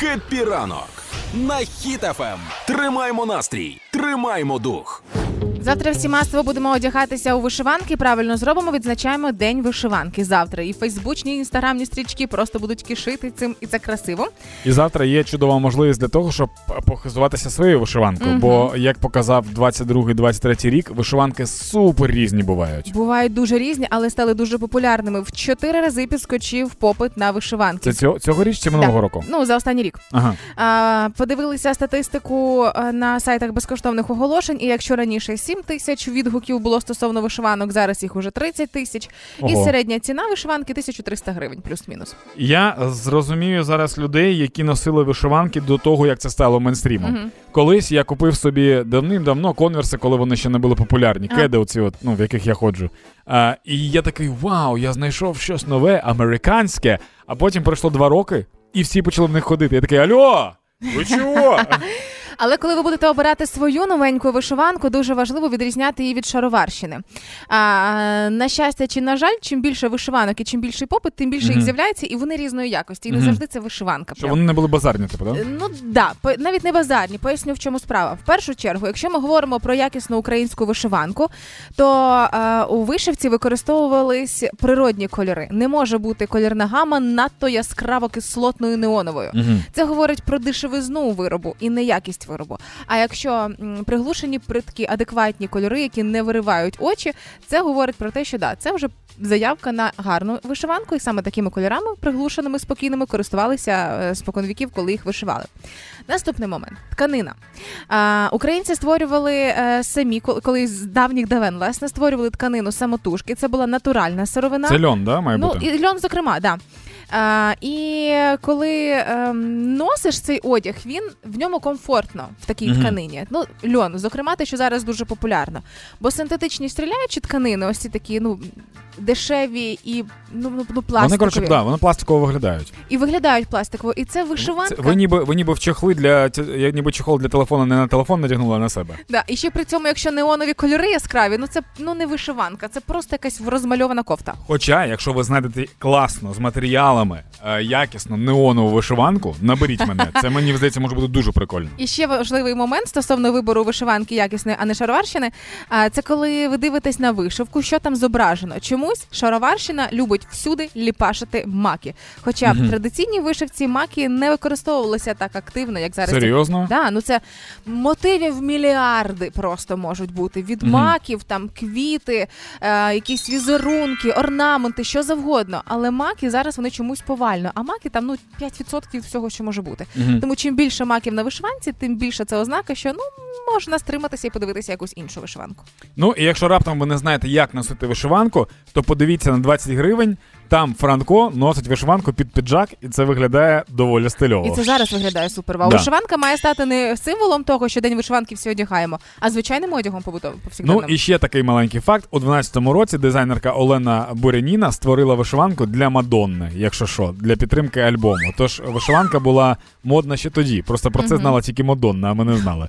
Happy ранок на Хіт FM. Тримаймо настрій, тримаймо дух. Завтра всі масово будемо одягатися у вишиванки. Правильно зробимо, відзначаємо день вишиванки. Завтра і фейсбучні, і інстаграмні стрічки просто будуть кишити цим, і це красиво. І завтра є чудова можливість для того, щоб похизуватися своєю вишиванкою. Мгм. Бо як показав 22-23 рік, вишиванки супер різні бувають. Бувають дуже різні, але стали дуже популярними. В чотири рази підскочив попит на вишиванки. Це цього цьогоріч чи минулого Да. року? Ну за останній рік. Ага. А, подивилися статистику на сайтах безкоштовних оголошень. І якщо раніше 7 тисяч відгуків було стосовно вишиванок, зараз їх уже 30 тисяч. І Ого. середня ціна вишиванки 1300 гривень, плюс-мінус. Я зрозумію зараз людей, які носили вишиванки до того, як це стало мейнстрімом. Мгм. Колись я купив собі давним-давно конверси, коли вони ще не були популярні. А. Кеди, оці от, ну, в яких я ходжу. А, і я такий: вау, я знайшов щось нове, американське. А потім пройшло два роки, і всі почали в них ходити. Я такий, альо! Ви чого? Але коли ви будете обирати свою новеньку вишиванку, дуже важливо відрізняти її від шароварщини. А, на щастя, чи на жаль, чим більше вишиванок і чим більший попит, тим більше Мгм. їх з'являється, і вони різної якості. І не Мгм. завжди це вишиванка. Щоб прям. вони не були базарні, типу? Е, Ну да, по- навіть не базарні. Поясню, в чому справа. В першу чергу, якщо ми говоримо про якісну українську вишиванку, то е, у вишивці використовувались природні кольори. Не може бути колірна гама надто яскраво кислотною неоновою. Це говорить про дешевизну виробу і неякість виробу. А якщо приглушені приткі, адекватні кольори, які не виривають очі, це говорить про те, що да, це вже заявка на гарну вишиванку, і саме такими кольорами, приглушеними, спокійними, користувалися е, споконвіків, коли їх вишивали. Наступний момент тканина. А, українці створювали е, самі, коли- коли з давніх давен власне створювали тканину самотужки. Це була натуральна сировина. Це льон, да, має Ну, і льон, зокрема, да. А, і коли ем, носиш цей одяг, він в ньому комфортно в такій Мгм. тканині. Ну, льон, зокрема, те, що зараз дуже популярно. Бо синтетичні стріляючі тканини, ось ці такі, ну. Дешеві і ну, ну, ну пластикові. Вони, коротше, да, вони пластиково виглядають. і виглядають пластиково. І це вишиванка. Це, ви ніби ви ніби в чехли для я ніби чехол для телефону не на телефон надягнула, а на себе. Да. І ще при цьому, якщо неонові кольори яскраві, ну це ну не вишиванка, це просто якась розмальована кофта. Хоча, якщо ви знайдете класно з матеріалами, е, якісно неонову вишиванку, наберіть мене. Це мені здається, може бути дуже прикольно. І ще важливий момент стосовно вибору вишиванки якісної, а не шароварщини. А це коли ви дивитесь на вишивку, що там зображено. Чомусь шароварщина любить всюди ліпашити маки. Хоча в традиційній вишивці маки не використовувалися так активно, як зараз. Серйозно? Да, ну це мотивів мільярди просто можуть бути. Від маків, там квіти, е, якісь візерунки, орнаменти, що завгодно. Але маки зараз вони чомусь повально. А маки там ну 5% всього, що може бути. Тому чим більше маків на вишиванці, тим більше це ознака, що ну можна стриматися і подивитися якусь іншу вишиванку. Ну і якщо раптом ви не знаєте, як носити вишиванку, то подивіться на 20 гривень. Там Франко носить вишиванку під піджак, і це виглядає доволі стильово. І це зараз виглядає супер. Вау. Да. Вишиванка має стати не символом того, що день вишиванки всі одягаємо, а звичайним одягом побутовим Ну і ще такий маленький факт: у 12-му році дизайнерка Олена Буряніна створила вишиванку для Мадонни, якщо що, для підтримки альбому. Тож вишиванка була модна ще тоді. Просто про це знала тільки Мадонна, а ми не знали.